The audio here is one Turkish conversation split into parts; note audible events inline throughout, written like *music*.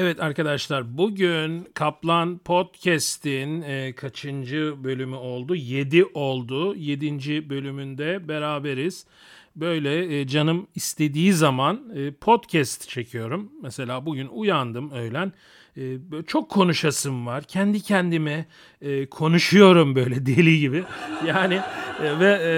Evet arkadaşlar bugün Kaplan Podcast'in e, kaçıncı bölümü oldu? 7 oldu. 7. bölümünde beraberiz. Böyle e, canım istediği zaman e, podcast çekiyorum. Mesela bugün uyandım öğlen. E, çok konuşasım var. Kendi kendime e, konuşuyorum böyle *laughs* deli gibi. Yani e, ve e,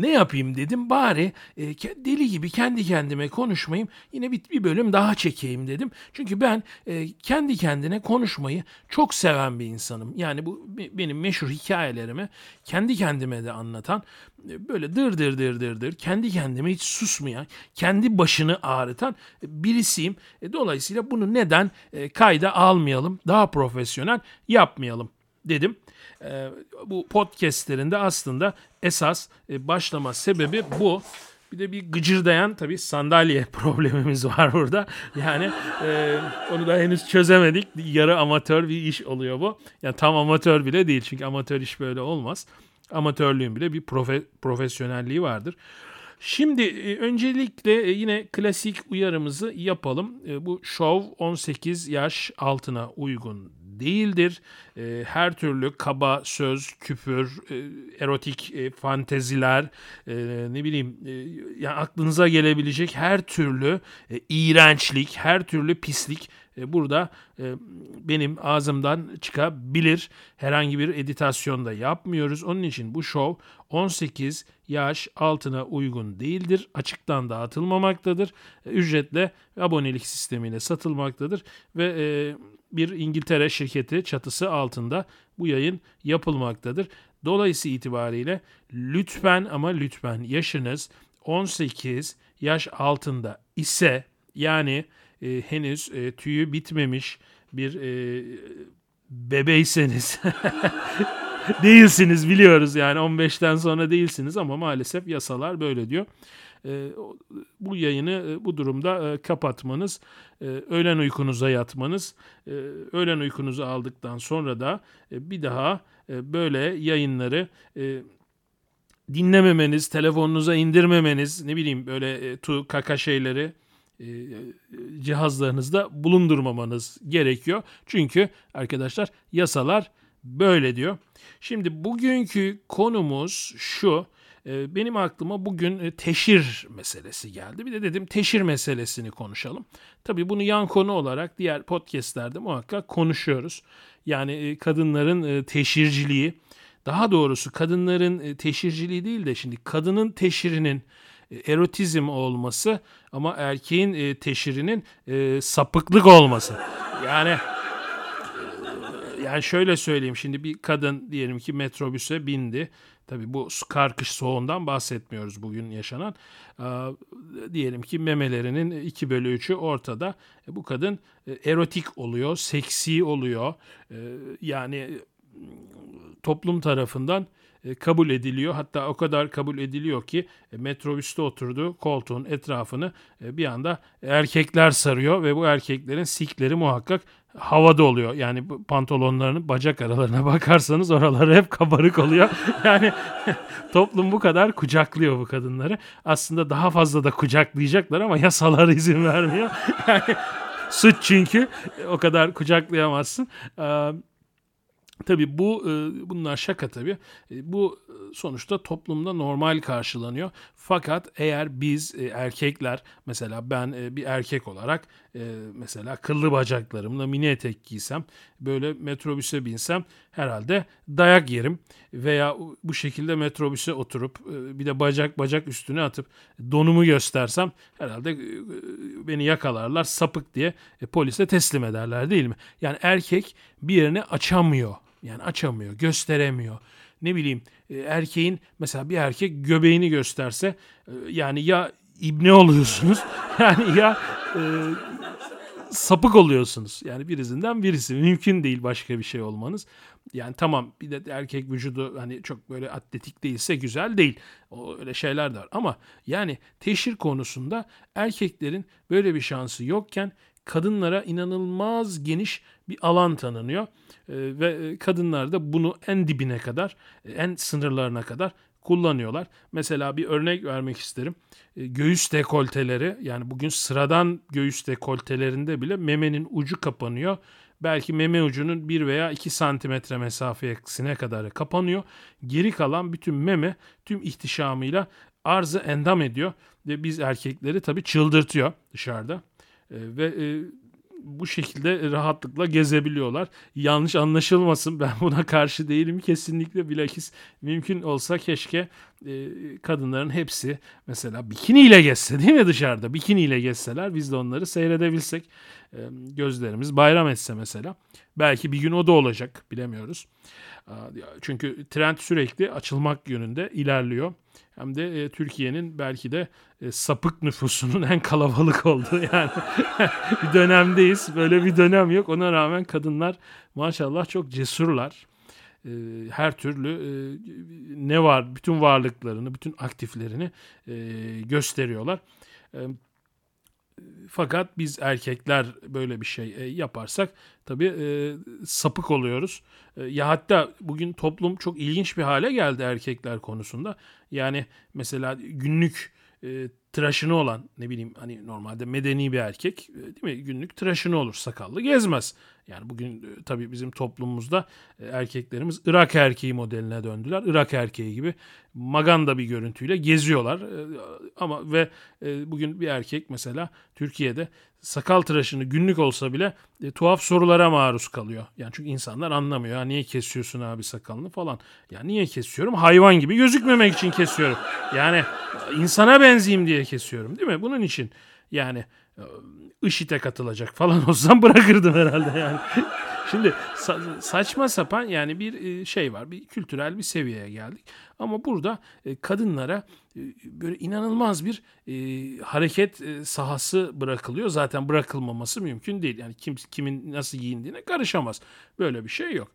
ne yapayım dedim bari e, deli gibi kendi kendime konuşmayayım. Yine bir, bir bölüm daha çekeyim dedim. Çünkü ben e, kendi kendine konuşmayı çok seven bir insanım. Yani bu benim meşhur hikayelerimi kendi kendime de anlatan e, böyle dır dır dır dır dır kendi kendime hiç susmayan, kendi başını ağrıtan birisiyim. E, dolayısıyla bunu neden e, kayda almayalım, daha profesyonel yapmayalım dedim. E, bu podcastlerinde aslında esas e, başlama sebebi bu. Bir de bir gıcırdayan tabii sandalye *laughs* problemimiz var burada. Yani e, onu da henüz çözemedik. Yarı amatör bir iş oluyor bu. Yani tam amatör bile değil çünkü amatör iş böyle olmaz. Amatörlüğün bile bir profe, profesyonelliği vardır. Şimdi e, öncelikle e, yine klasik uyarımızı yapalım. Bu şov 18 yaş altına uygun değildir. E, her türlü kaba söz, küfür, e, erotik e, fanteziler, e, ne bileyim e, yani aklınıza gelebilecek her türlü e, iğrençlik, her türlü pislik e, burada e, benim ağzımdan çıkabilir. Herhangi bir editasyonda yapmıyoruz. Onun için bu show 18 yaş altına uygun değildir. Açıktan dağıtılmamaktadır. E, ücretle abonelik sistemiyle satılmaktadır ve e, bir İngiltere şirketi çatısı altında bu yayın yapılmaktadır. Dolayısıyla itibariyle lütfen ama lütfen yaşınız 18 yaş altında ise yani e, henüz e, tüyü bitmemiş bir e, bebeyseniz *laughs* değilsiniz biliyoruz yani 15'ten sonra değilsiniz ama maalesef yasalar böyle diyor. E, bu yayını e, bu durumda e, kapatmanız, öğlen uykunuza yatmanız, öğlen uykunuzu aldıktan sonra da bir daha böyle yayınları dinlememeniz, telefonunuza indirmemeniz, ne bileyim böyle tu kaka şeyleri cihazlarınızda bulundurmamanız gerekiyor. Çünkü arkadaşlar yasalar böyle diyor. Şimdi bugünkü konumuz şu. Ee, benim aklıma bugün e, teşhir meselesi geldi. Bir de dedim teşhir meselesini konuşalım. Tabii bunu yan konu olarak diğer podcastlerde muhakkak konuşuyoruz. Yani e, kadınların e, teşhirciliği, daha doğrusu kadınların teşhirciliği değil de şimdi kadının teşhirinin erotizm olması ama erkeğin teşhirinin sapıklık olması. Yani yani şöyle söyleyeyim şimdi bir kadın diyelim ki metrobüse bindi. Tabii bu kar kış soğuğundan bahsetmiyoruz bugün yaşanan. Ee, diyelim ki memelerinin 2 bölü 3'ü ortada. E, bu kadın e, erotik oluyor, seksi oluyor. E, yani toplum tarafından e, kabul ediliyor. Hatta o kadar kabul ediliyor ki e, metrobüste oturdu koltuğun etrafını e, bir anda erkekler sarıyor ve bu erkeklerin sikleri muhakkak havada oluyor. Yani pantolonlarının bacak aralarına *laughs* bakarsanız oraları hep kabarık oluyor. *laughs* Yani *laughs* toplum bu kadar kucaklıyor bu kadınları. Aslında daha fazla da kucaklayacaklar ama yasalar izin vermiyor. Yani suç çünkü o kadar kucaklayamazsın. Tabii bu bunlar şaka tabii. Bu sonuçta toplumda normal karşılanıyor. Fakat eğer biz erkekler mesela ben bir erkek olarak mesela kıllı bacaklarımla mini etek giysem böyle metrobüse binsem herhalde dayak yerim veya bu şekilde metrobüse oturup bir de bacak bacak üstüne atıp donumu göstersem herhalde beni yakalarlar sapık diye polise teslim ederler değil mi? Yani erkek bir yerini açamıyor yani açamıyor, gösteremiyor. Ne bileyim e, erkeğin mesela bir erkek göbeğini gösterse e, yani ya ibne oluyorsunuz *laughs* yani ya e, sapık oluyorsunuz. Yani birisinden birisi. Mümkün değil başka bir şey olmanız. Yani tamam bir de erkek vücudu hani çok böyle atletik değilse güzel değil. O öyle şeyler de var. Ama yani teşhir konusunda erkeklerin böyle bir şansı yokken kadınlara inanılmaz geniş bir alan tanınıyor. E, ve kadınlar da bunu en dibine kadar, en sınırlarına kadar kullanıyorlar. Mesela bir örnek vermek isterim. E, göğüs dekolteleri yani bugün sıradan göğüs dekoltelerinde bile memenin ucu kapanıyor. Belki meme ucunun 1 veya 2 santimetre mesafesine kadar kapanıyor. Geri kalan bütün meme tüm ihtişamıyla arzı endam ediyor. Ve biz erkekleri tabii çıldırtıyor dışarıda. E, ve e, bu şekilde rahatlıkla gezebiliyorlar. Yanlış anlaşılmasın *laughs* ben buna karşı değilim kesinlikle bilakis mümkün olsa keşke e, kadınların hepsi mesela bikiniyle gezse değil mi dışarıda bikiniyle gezseler biz de onları seyredebilsek e, gözlerimiz bayram etse mesela belki bir gün o da olacak bilemiyoruz. Çünkü trend sürekli açılmak yönünde ilerliyor. Hem de e, Türkiye'nin belki de e, sapık nüfusunun en kalabalık olduğu yani *laughs* bir dönemdeyiz. Böyle bir dönem yok. Ona rağmen kadınlar maşallah çok cesurlar. E, her türlü e, ne var bütün varlıklarını, bütün aktiflerini e, gösteriyorlar. Fakat biz erkekler böyle bir şey e, yaparsak tabii e, sapık oluyoruz. E, ya hatta bugün toplum çok ilginç bir hale geldi erkekler konusunda. Yani mesela günlük e, tıraşını olan ne bileyim hani normalde medeni bir erkek e, değil mi günlük tıraşını olur sakallı gezmez. Yani bugün e, tabii bizim toplumumuzda e, erkeklerimiz Irak erkeği modeline döndüler. Irak erkeği gibi maganda bir görüntüyle geziyorlar. Ama ve bugün bir erkek mesela Türkiye'de sakal tıraşını günlük olsa bile e, tuhaf sorulara maruz kalıyor. Yani çünkü insanlar anlamıyor. Ya niye kesiyorsun abi sakalını falan. Ya niye kesiyorum? Hayvan gibi gözükmemek için kesiyorum. Yani insana benzeyeyim diye kesiyorum değil mi? Bunun için yani IŞİD'e katılacak falan *laughs* olsam bırakırdım herhalde yani. Şimdi sa- saçma sapan yani bir e, şey var. Bir kültürel bir seviyeye geldik. Ama burada e, kadınlara e, böyle inanılmaz bir hareket sahası bırakılıyor. Zaten bırakılmaması mümkün değil. Yani kim kimin nasıl giyindiğine karışamaz. Böyle bir şey yok.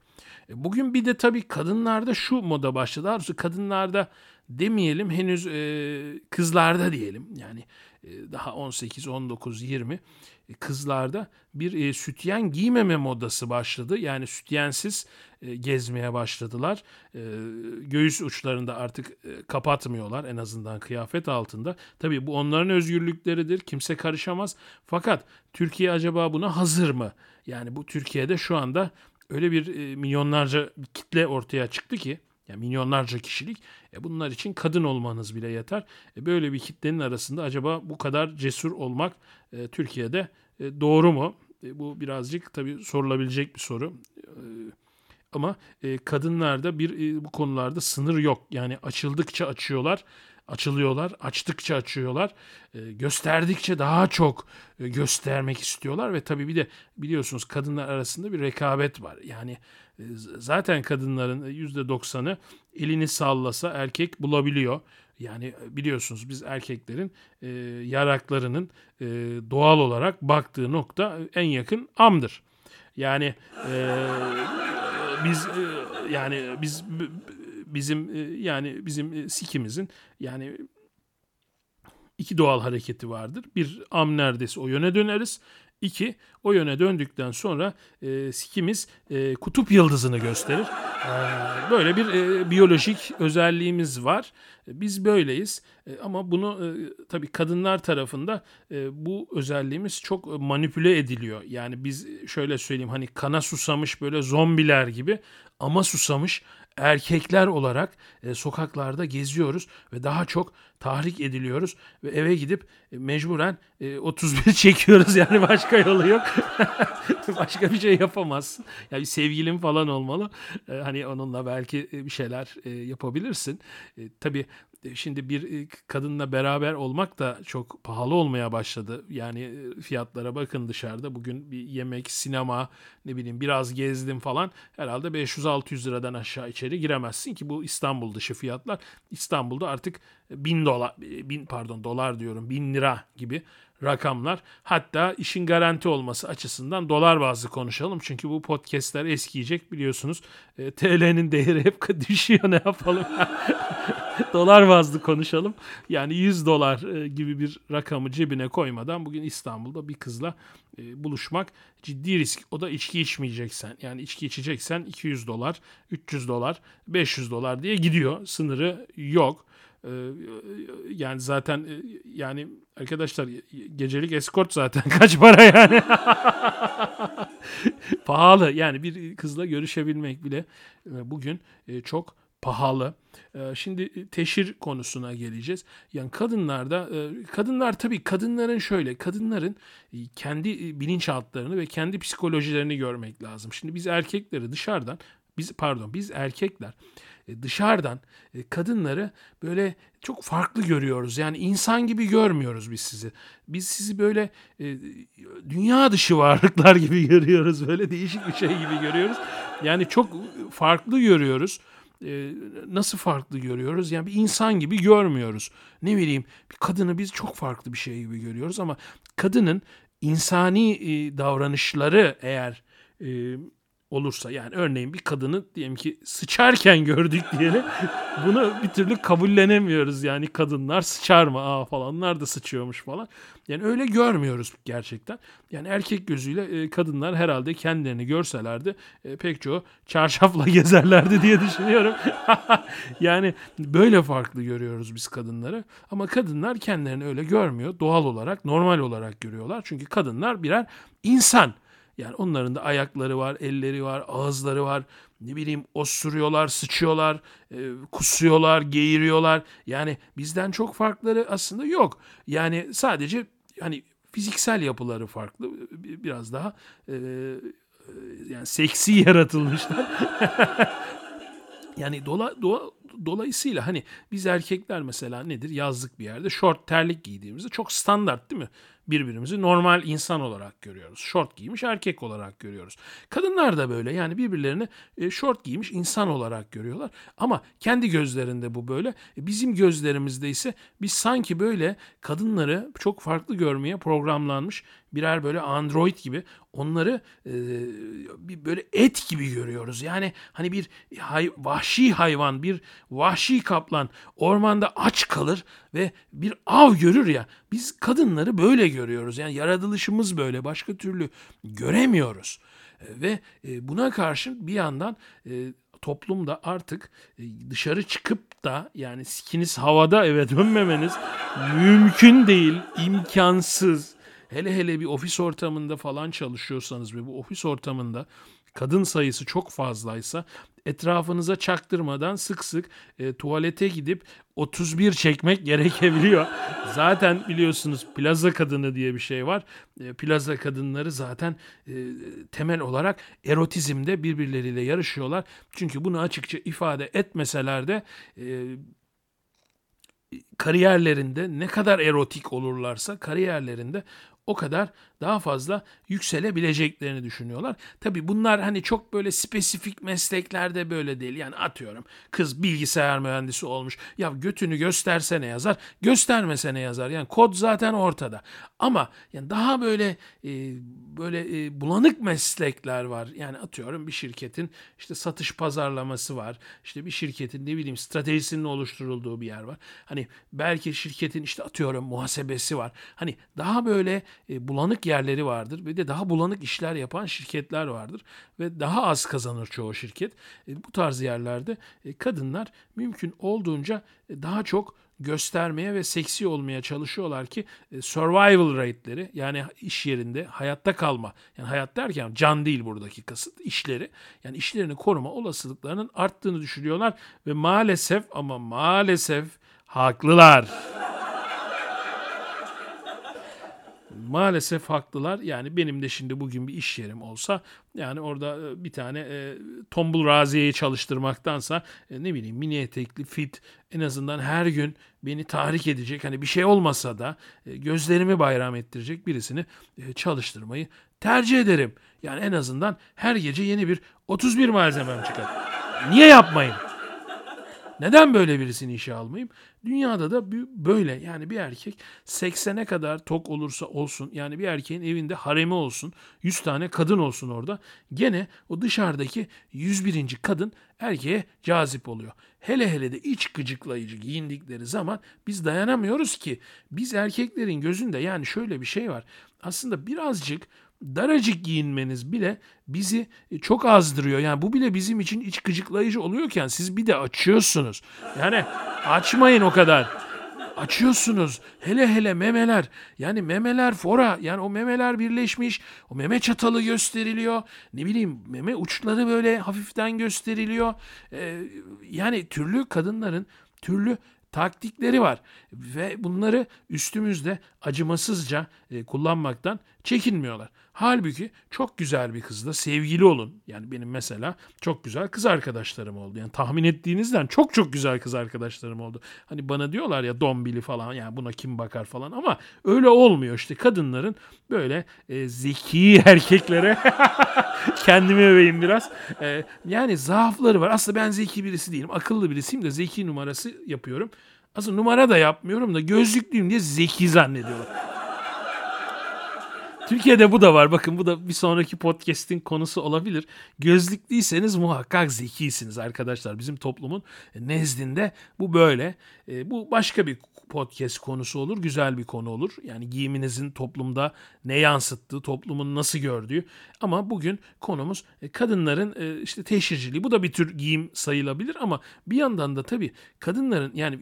Bugün bir de tabii kadınlarda şu moda başladı. Arzu kadınlarda demeyelim henüz kızlarda diyelim. Yani daha 18, 19, 20 kızlarda bir e, sütyen giymeme modası başladı. Yani sütyensiz e, gezmeye başladılar. E, göğüs uçlarında artık e, kapatmıyorlar en azından kıyafet altında. Tabii bu onların özgürlükleridir. Kimse karışamaz. Fakat Türkiye acaba buna hazır mı? Yani bu Türkiye'de şu anda öyle bir e, milyonlarca kitle ortaya çıktı ki yani milyonlarca kişilik. E bunlar için kadın olmanız bile yeter. E böyle bir kitlenin arasında acaba bu kadar cesur olmak e, Türkiye'de e, doğru mu? E, bu birazcık tabii sorulabilecek bir soru. E, ama e, kadınlarda bir e, bu konularda sınır yok. Yani açıldıkça açıyorlar açılıyorlar, açtıkça açıyorlar, e, gösterdikçe daha çok e, göstermek istiyorlar ve tabii bir de biliyorsunuz kadınlar arasında bir rekabet var. Yani e, zaten kadınların %90'ı elini sallasa erkek bulabiliyor. Yani biliyorsunuz biz erkeklerin e, yaraklarının e, doğal olarak baktığı nokta en yakın amdır. Yani e, biz e, yani biz bizim e, yani bizim e, sikimizin yani iki doğal hareketi vardır. Bir am neredeyse o yöne döneriz. İki, o yöne döndükten sonra e, sikimiz e, kutup yıldızını gösterir. E, böyle bir e, biyolojik özelliğimiz var. E, biz böyleyiz e, ama bunu e, tabii kadınlar tarafında e, bu özelliğimiz çok manipüle ediliyor. Yani biz şöyle söyleyeyim hani kana susamış böyle zombiler gibi ama susamış erkekler olarak e, sokaklarda geziyoruz ve daha çok tahrik ediliyoruz ve eve gidip e, mecburen e, 31 *laughs* çekiyoruz yani başka yolu yok. *laughs* başka bir şey yapamazsın. Yani sevgilin falan olmalı. E, hani onunla belki e, bir şeyler e, yapabilirsin. E, tabii şimdi bir e, kadınla beraber olmak da çok pahalı olmaya başladı. Yani e, fiyatlara bakın dışarıda. Bugün bir yemek, sinema, ne bileyim biraz gezdim falan. Herhalde 500-600 liradan aşağı içeri giremezsin ki bu İstanbul dışı fiyatlar. İstanbul'da artık 1000 dolar, 1000 pardon dolar diyorum 1000 lira gibi rakamlar. Hatta işin garanti olması açısından dolar bazlı konuşalım. Çünkü bu podcastler eskiyecek biliyorsunuz. E, TL'nin değeri hep *laughs* düşüyor ne yapalım. *laughs* *laughs* dolar bazlı konuşalım. Yani 100 dolar e, gibi bir rakamı cebine koymadan bugün İstanbul'da bir kızla e, buluşmak ciddi risk. O da içki içmeyeceksen yani içki içeceksen 200 dolar, 300 dolar, 500 dolar diye gidiyor. Sınırı yok. E, yani zaten yani arkadaşlar gecelik eskort zaten *laughs* kaç para yani. *laughs* Pahalı yani bir kızla görüşebilmek bile bugün çok pahalı. Ee, şimdi e, teşhir konusuna geleceğiz. Yani kadınlarda, e, kadınlar tabii kadınların şöyle, kadınların e, kendi bilinçaltlarını ve kendi psikolojilerini görmek lazım. Şimdi biz erkekleri dışarıdan, biz pardon biz erkekler dışarıdan kadınları böyle çok farklı görüyoruz. Yani insan gibi görmüyoruz biz sizi. Biz sizi böyle dünya dışı *laughs* varlıklar gibi görüyoruz. Böyle değişik bir şey gibi görüyoruz. Yani çok farklı görüyoruz e, nasıl farklı görüyoruz? Yani bir insan gibi görmüyoruz. Ne bileyim bir kadını biz çok farklı bir şey gibi görüyoruz ama kadının insani e, davranışları eğer e, olursa yani örneğin bir kadını diyelim ki sıçarken *laughs* gördük diyelim bunu bir türlü kabullenemiyoruz. Yani kadınlar sıçar mı? Aa falanlar da sıçıyormuş falan. Yani öyle görmüyoruz gerçekten. Yani erkek gözüyle e, kadınlar herhalde kendilerini görselerdi e, pek çoğu çarşafla *laughs* gezerlerdi diye düşünüyorum. *laughs* Yani böyle farklı görüyoruz biz kadınları. Ama kadınlar kendilerini öyle görmüyor. Doğal olarak normal olarak görüyorlar. Çünkü kadınlar birer insan yani onların da ayakları var, elleri var, ağızları var. Ne bileyim osuruyorlar, sıçıyorlar, e, kusuyorlar, geğiriyorlar. Yani bizden çok farkları aslında yok. Yani sadece hani fiziksel yapıları farklı. Biraz daha e, yani seksi *laughs* yaratılmışlar. yani dola, dola, dolayısıyla hani biz erkekler mesela nedir yazlık bir yerde şort terlik giydiğimizde çok standart değil mi? Birbirimizi normal insan olarak görüyoruz. Şort giymiş erkek olarak görüyoruz. Kadınlar da böyle yani birbirlerini e, şort giymiş insan olarak görüyorlar. Ama kendi gözlerinde bu böyle. E, bizim gözlerimizde ise biz sanki böyle kadınları çok farklı görmeye programlanmış birer böyle android gibi onları e, bir böyle et gibi görüyoruz. Yani hani bir hay, vahşi hayvan, bir vahşi kaplan ormanda aç kalır ve bir av görür ya. Biz kadınları böyle görüyoruz. Yani yaratılışımız böyle. Başka türlü göremiyoruz. Ve buna karşın bir yandan toplumda artık dışarı çıkıp da yani sikiniz havada eve dönmemeniz mümkün değil, imkansız. Hele hele bir ofis ortamında falan çalışıyorsanız ve bu ofis ortamında kadın sayısı çok fazlaysa etrafınıza çaktırmadan sık sık e, tuvalete gidip 31 çekmek *laughs* gerekebiliyor. zaten biliyorsunuz plaza kadını diye bir şey var. E, plaza kadınları zaten e, temel olarak erotizmde birbirleriyle yarışıyorlar. Çünkü bunu açıkça ifade etmeseler de e, kariyerlerinde ne kadar erotik olurlarsa kariyerlerinde o kadar daha fazla yükselebileceklerini düşünüyorlar. Tabii bunlar hani çok böyle spesifik mesleklerde böyle değil. Yani atıyorum kız bilgisayar mühendisi olmuş. Ya götünü göstersene yazar, göstermesene yazar. Yani kod zaten ortada. Ama yani daha böyle e, böyle e, bulanık meslekler var. Yani atıyorum bir şirketin işte satış pazarlaması var. İşte bir şirketin ne bileyim stratejisinin oluşturulduğu bir yer var. Hani belki şirketin işte atıyorum muhasebesi var. Hani daha böyle e, bulanık yerleri vardır. Ve de daha bulanık işler yapan şirketler vardır. Ve daha az kazanır çoğu şirket. E, bu tarz yerlerde e, kadınlar mümkün olduğunca e, daha çok göstermeye ve seksi olmaya çalışıyorlar ki survival rate'leri yani iş yerinde hayatta kalma. Yani hayat derken can değil buradaki kasıt işleri. Yani işlerini koruma olasılıklarının arttığını düşünüyorlar ve maalesef ama maalesef haklılar maalesef haklılar. Yani benim de şimdi bugün bir iş yerim olsa yani orada e, bir tane e, tombul raziyeyi çalıştırmaktansa e, ne bileyim mini etekli fit en azından her gün beni tahrik edecek hani bir şey olmasa da e, gözlerimi bayram ettirecek birisini e, çalıştırmayı tercih ederim. Yani en azından her gece yeni bir 31 malzemem çıkar. Niye yapmayın? Neden böyle birisini işe almayayım? Dünyada da böyle yani bir erkek 80'e kadar tok olursa olsun yani bir erkeğin evinde haremi olsun 100 tane kadın olsun orada gene o dışarıdaki 101. kadın erkeğe cazip oluyor. Hele hele de iç gıcıklayıcı giyindikleri zaman biz dayanamıyoruz ki biz erkeklerin gözünde yani şöyle bir şey var. Aslında birazcık daracık giyinmeniz bile bizi e, çok azdırıyor. Yani bu bile bizim için iç gıcıklayıcı oluyorken siz bir de açıyorsunuz. Yani açmayın o kadar. Açıyorsunuz. Hele hele memeler. Yani memeler fora. Yani o memeler birleşmiş. O meme çatalı gösteriliyor. Ne bileyim meme uçları böyle hafiften gösteriliyor. Ee, yani türlü kadınların türlü taktikleri var ve bunları üstümüzde acımasızca e, kullanmaktan çekinmiyorlar. Halbuki çok güzel bir kızla sevgili olun. Yani benim mesela çok güzel kız arkadaşlarım oldu. Yani tahmin ettiğinizden çok çok güzel kız arkadaşlarım oldu. Hani bana diyorlar ya dombili falan yani buna kim bakar falan ama öyle olmuyor işte kadınların böyle e, zeki erkeklere *laughs* kendimi öveyim biraz. E, yani zaafları var. Aslında ben zeki birisi değilim. Akıllı birisiyim de zeki numarası yapıyorum. Aslında numara da yapmıyorum da gözlüklüyüm diye zeki zannediyorlar. Türkiye'de bu da var. Bakın bu da bir sonraki podcast'in konusu olabilir. Gözlükliyseniz muhakkak zekisiniz arkadaşlar. Bizim toplumun nezdinde bu böyle. E, bu başka bir podcast konusu olur. Güzel bir konu olur. Yani giyiminizin toplumda ne yansıttığı, toplumun nasıl gördüğü. Ama bugün konumuz e, kadınların e, işte teşhirciliği. Bu da bir tür giyim sayılabilir ama bir yandan da tabii kadınların yani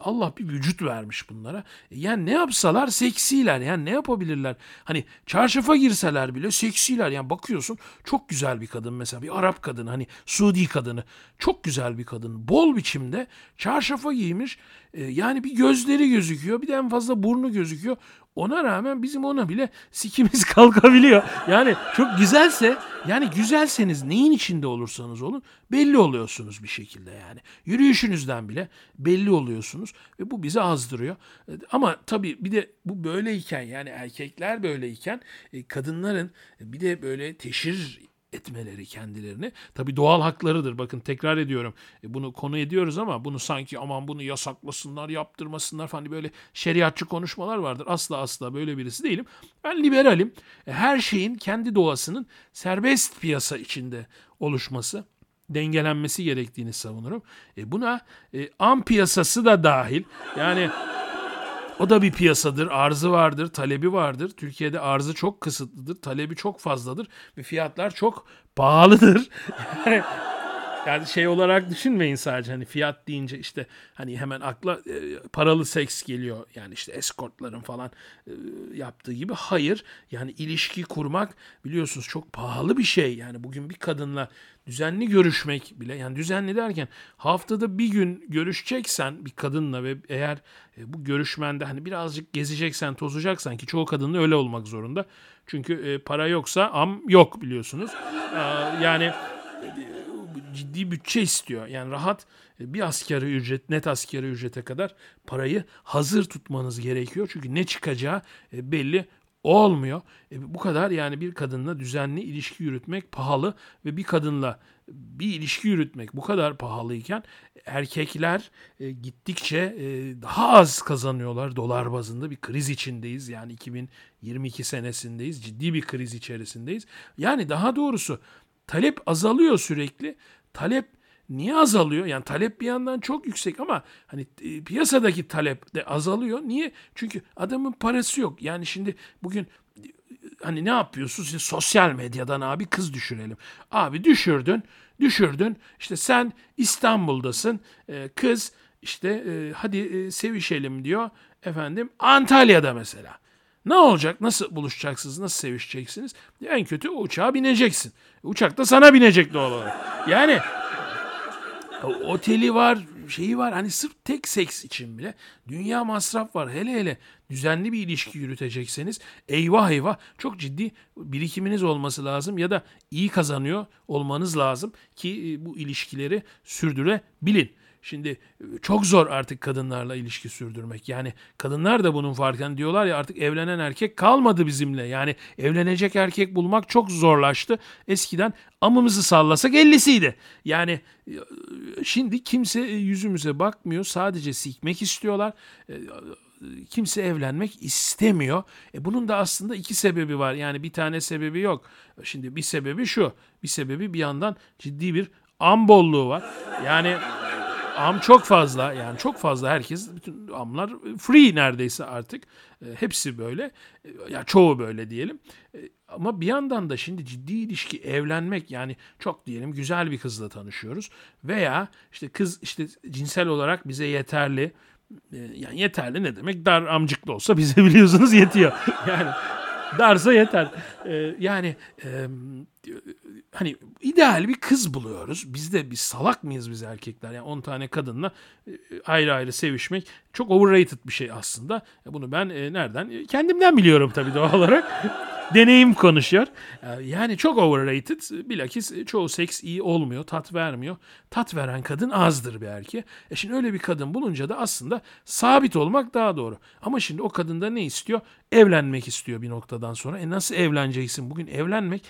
Allah bir vücut vermiş bunlara. Yani ne yapsalar seksiler. Yani ne yapabilirler? Hani çarşafa girseler bile seksiler. Yani bakıyorsun çok güzel bir kadın mesela bir Arap kadını hani Suudi kadını. Çok güzel bir kadın. Bol biçimde çarşafa giymiş. Ee, yani bir gözleri gözüküyor bir de en fazla burnu gözüküyor. Ona rağmen bizim ona bile sikimiz *laughs* kalkabiliyor. Yani çok güzelse yani güzelseniz neyin içinde olursanız olun belli oluyorsunuz bir şekilde yani. Yürüyüşünüzden bile belli oluyorsunuz ve bu bizi azdırıyor. Ama tabii bir de bu böyleyken yani erkekler böyleyken e, kadınların bir de böyle teşhir etmeleri kendilerini. Tabi doğal haklarıdır. Bakın tekrar ediyorum. E, bunu konu ediyoruz ama bunu sanki aman bunu yasaklasınlar, yaptırmasınlar falan böyle şeriatçı konuşmalar vardır. Asla asla böyle birisi değilim. Ben liberalim. E, her şeyin kendi doğasının serbest piyasa içinde oluşması dengelenmesi gerektiğini savunurum. E buna e, am piyasası da dahil. Yani o da bir piyasadır. Arzı vardır, talebi vardır. Türkiye'de arzı çok kısıtlıdır, talebi çok fazladır ve fiyatlar çok pahalıdır. *laughs* Yani yani şey olarak düşünmeyin sadece hani fiyat deyince işte hani hemen akla e, paralı seks geliyor. Yani işte eskortların falan e, yaptığı gibi. Hayır yani ilişki kurmak biliyorsunuz çok pahalı bir şey. Yani bugün bir kadınla düzenli görüşmek bile yani düzenli derken haftada bir gün görüşeceksen bir kadınla ve eğer e, bu görüşmende hani birazcık gezeceksen tozacaksan ki çoğu kadınla öyle olmak zorunda. Çünkü e, para yoksa am yok biliyorsunuz. E, yani ciddi bütçe istiyor. Yani rahat e, bir askeri ücret, net askeri ücrete kadar parayı hazır tutmanız gerekiyor. Çünkü ne çıkacağı e, belli olmuyor. E, bu kadar yani bir kadınla düzenli ilişki yürütmek pahalı ve bir kadınla bir ilişki yürütmek bu kadar pahalıyken erkekler e, gittikçe e, daha az kazanıyorlar dolar bazında bir kriz içindeyiz. Yani 2022 senesindeyiz. Ciddi bir kriz içerisindeyiz. Yani daha doğrusu talep azalıyor sürekli. Talep niye azalıyor? Yani talep bir yandan çok yüksek ama hani e, piyasadaki talep de azalıyor. Niye? Çünkü adamın parası yok. Yani şimdi bugün hani ne yapıyorsun? Şimdi sosyal medyadan abi kız düşürelim. Abi düşürdün, düşürdün. İşte sen İstanbul'dasın. E, kız işte e, hadi sevişelim diyor. Efendim Antalya'da mesela. Ne olacak? Nasıl buluşacaksınız? Nasıl sevişeceksiniz? En kötü uçağa bineceksin. Uçak da sana binecek doğal olarak. Yani oteli var, şeyi var. Hani sırf tek seks için bile dünya masraf var. Hele hele düzenli bir ilişki yürütecekseniz eyvah eyvah çok ciddi birikiminiz olması lazım ya da iyi kazanıyor olmanız lazım ki e, bu ilişkileri sürdürebilin. Şimdi e, çok zor artık kadınlarla ilişki sürdürmek. Yani kadınlar da bunun farkında diyorlar ya artık evlenen erkek kalmadı bizimle. Yani evlenecek erkek bulmak çok zorlaştı. Eskiden amımızı sallasak ellisiydi. Yani e, şimdi kimse yüzümüze bakmıyor. Sadece sikmek istiyorlar kimse evlenmek istemiyor. E bunun da aslında iki sebebi var. Yani bir tane sebebi yok. Şimdi bir sebebi şu. Bir sebebi bir yandan ciddi bir am bolluğu var. Yani am çok fazla. Yani çok fazla herkes bütün amlar free neredeyse artık. E, hepsi böyle. E, ya çoğu böyle diyelim. E, ama bir yandan da şimdi ciddi ilişki evlenmek yani çok diyelim güzel bir kızla tanışıyoruz veya işte kız işte cinsel olarak bize yeterli ee, yani yeterli ne demek? Dar amcıklı olsa bize *laughs* biliyorsunuz yetiyor. Yani darsa yeter. Ee, yani e, hani ideal bir kız buluyoruz. Biz de biz salak mıyız biz erkekler? Yani 10 tane kadınla e, ayrı ayrı sevişmek çok overrated bir şey aslında. Bunu ben e, nereden? Kendimden biliyorum tabii doğal olarak deneyim konuşuyor. Ee, yani çok overrated. Bilakis çoğu seks iyi olmuyor, tat vermiyor. Tat veren kadın azdır bir erkeğe. E şimdi öyle bir kadın bulunca da aslında sabit olmak daha doğru. Ama şimdi o kadın da ne istiyor? Evlenmek istiyor bir noktadan sonra. E nasıl evleneceksin? Bugün evlenmek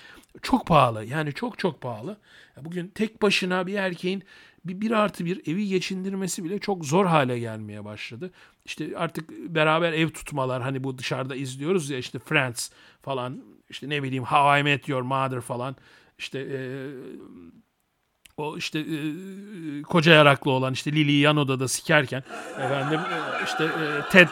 çok pahalı. Yani çok çok pahalı. Bugün tek başına bir erkeğin bir, bir artı bir evi geçindirmesi bile çok zor hale gelmeye başladı. İşte artık beraber ev tutmalar hani bu dışarıda izliyoruz ya işte Friends falan işte ne bileyim How I Met Your Mother falan işte e, o işte e, koca yaraklı olan işte Lily yan odada sikerken efendim e, işte e, Ted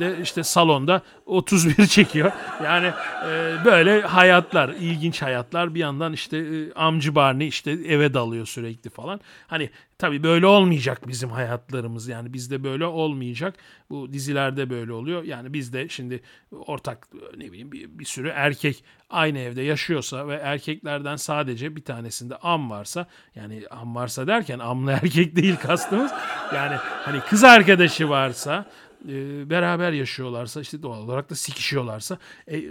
de işte salonda 31 çekiyor. Yani e, böyle hayatlar, ilginç hayatlar. Bir yandan işte e, amcı Barney işte eve dalıyor sürekli falan. Hani tabii böyle olmayacak bizim hayatlarımız. Yani bizde böyle olmayacak. Bu dizilerde böyle oluyor. Yani bizde şimdi ortak ne bileyim bir, bir sürü erkek aynı evde yaşıyorsa ve erkeklerden sadece bir tanesinde am varsa yani am varsa derken amlı erkek değil kastımız. Yani hani kız arkadaşı varsa e, beraber yaşıyorlarsa işte doğal olarak da sikişiyorlarsa e, e,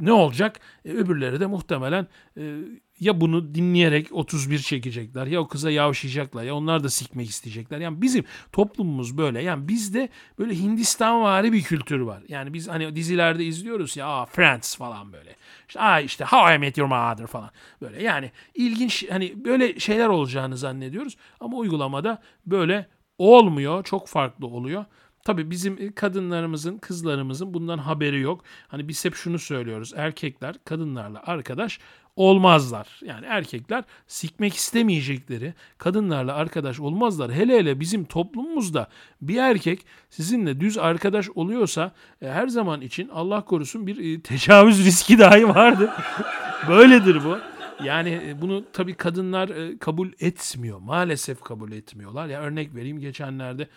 ne olacak? E, öbürleri de muhtemelen e, ya bunu dinleyerek 31 çekecekler ya o kıza yavşayacaklar ya onlar da sikmek isteyecekler. Yani bizim toplumumuz böyle. Yani bizde böyle Hindistan vari bir kültür var. Yani biz hani dizilerde izliyoruz ya Aa, Friends falan böyle. İşte, Aa, işte How I Met Your Mother falan böyle. Yani ilginç hani böyle şeyler olacağını zannediyoruz ama uygulamada böyle olmuyor. Çok farklı oluyor. Tabii bizim e, kadınlarımızın, kızlarımızın bundan haberi yok. Hani biz hep şunu söylüyoruz. Erkekler kadınlarla arkadaş olmazlar. Yani erkekler sikmek istemeyecekleri kadınlarla arkadaş olmazlar. Hele hele bizim toplumumuzda bir erkek sizinle düz arkadaş oluyorsa e, her zaman için Allah korusun bir e, tecavüz riski dahi vardır. *laughs* Böyledir bu. Yani e, bunu tabii kadınlar e, kabul etmiyor. Maalesef kabul etmiyorlar. Ya örnek vereyim geçenlerde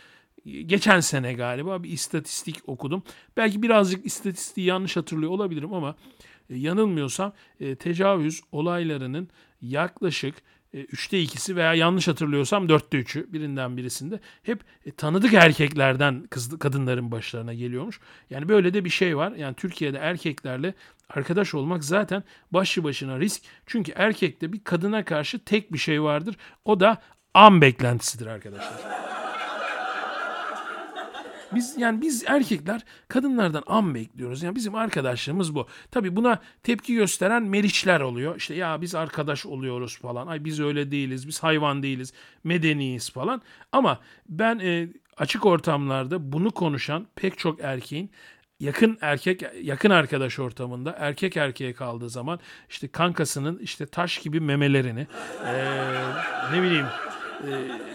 geçen sene galiba bir istatistik okudum. Belki birazcık istatistiği yanlış hatırlıyor olabilirim ama e, yanılmıyorsam e, tecavüz olaylarının yaklaşık e, üçte ikisi veya yanlış hatırlıyorsam dörtte üçü birinden birisinde hep e, tanıdık erkeklerden kız, kadınların başlarına geliyormuş. Yani böyle de bir şey var. Yani Türkiye'de erkeklerle arkadaş olmak zaten başlı başına risk. Çünkü erkekte bir kadına karşı tek bir şey vardır. O da an beklentisidir arkadaşlar. Biz yani biz erkekler kadınlardan an bekliyoruz. Yani bizim arkadaşlığımız bu. Tabii buna tepki gösteren meriçler oluyor. İşte ya biz arkadaş oluyoruz falan. Ay biz öyle değiliz. Biz hayvan değiliz. Medeniyiz falan. Ama ben e, açık ortamlarda bunu konuşan pek çok erkeğin yakın erkek yakın arkadaş ortamında erkek erkeğe kaldığı zaman işte kankasının işte taş gibi memelerini ee, ne bileyim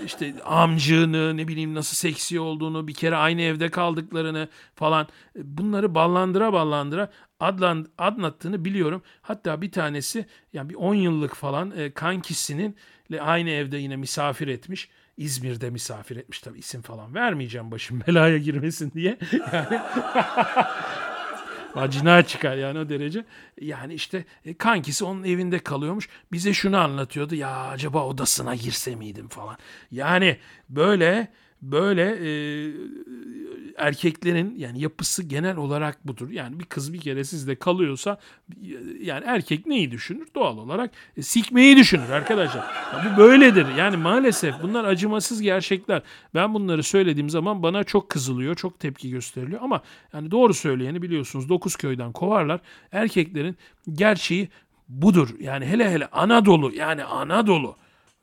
işte amcığını ne bileyim nasıl seksi olduğunu bir kere aynı evde kaldıklarını falan bunları ballandıra ballandıra adlan, anlattığını biliyorum. Hatta bir tanesi yani bir 10 yıllık falan e, kankisinin aynı evde yine misafir etmiş. İzmir'de misafir etmiş tabii isim falan vermeyeceğim başım belaya girmesin diye. *laughs* Yani Vacina çıkar yani o derece. Yani işte e, kankisi onun evinde kalıyormuş. Bize şunu anlatıyordu. Ya acaba odasına girse miydim falan. Yani böyle böyle e, erkeklerin yani yapısı genel olarak budur. Yani bir kız bir kere sizde kalıyorsa yani erkek neyi düşünür? Doğal olarak e, sikmeyi düşünür arkadaşlar. Ya bu böyledir. Yani maalesef bunlar acımasız gerçekler. Ben bunları söylediğim zaman bana çok kızılıyor, çok tepki gösteriliyor ama yani doğru söyleyeni biliyorsunuz dokuz köyden kovarlar. Erkeklerin gerçeği budur. Yani hele hele Anadolu yani Anadolu.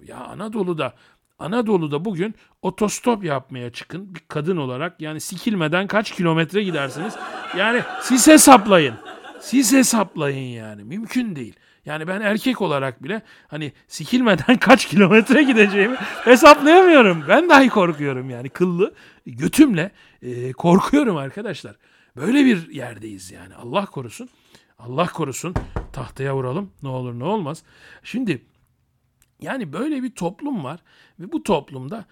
Ya Anadolu'da Anadolu'da bugün otostop yapmaya çıkın bir kadın olarak. Yani sikilmeden kaç kilometre gidersiniz? Yani siz hesaplayın. Siz hesaplayın yani. Mümkün değil. Yani ben erkek olarak bile hani sikilmeden *laughs* kaç kilometre gideceğimi hesaplayamıyorum. Ben dahi korkuyorum yani kıllı götümle e, korkuyorum arkadaşlar. Böyle bir yerdeyiz yani Allah korusun. Allah korusun tahtaya vuralım ne olur ne olmaz. Şimdi yani böyle bir toplum var ve bu toplumda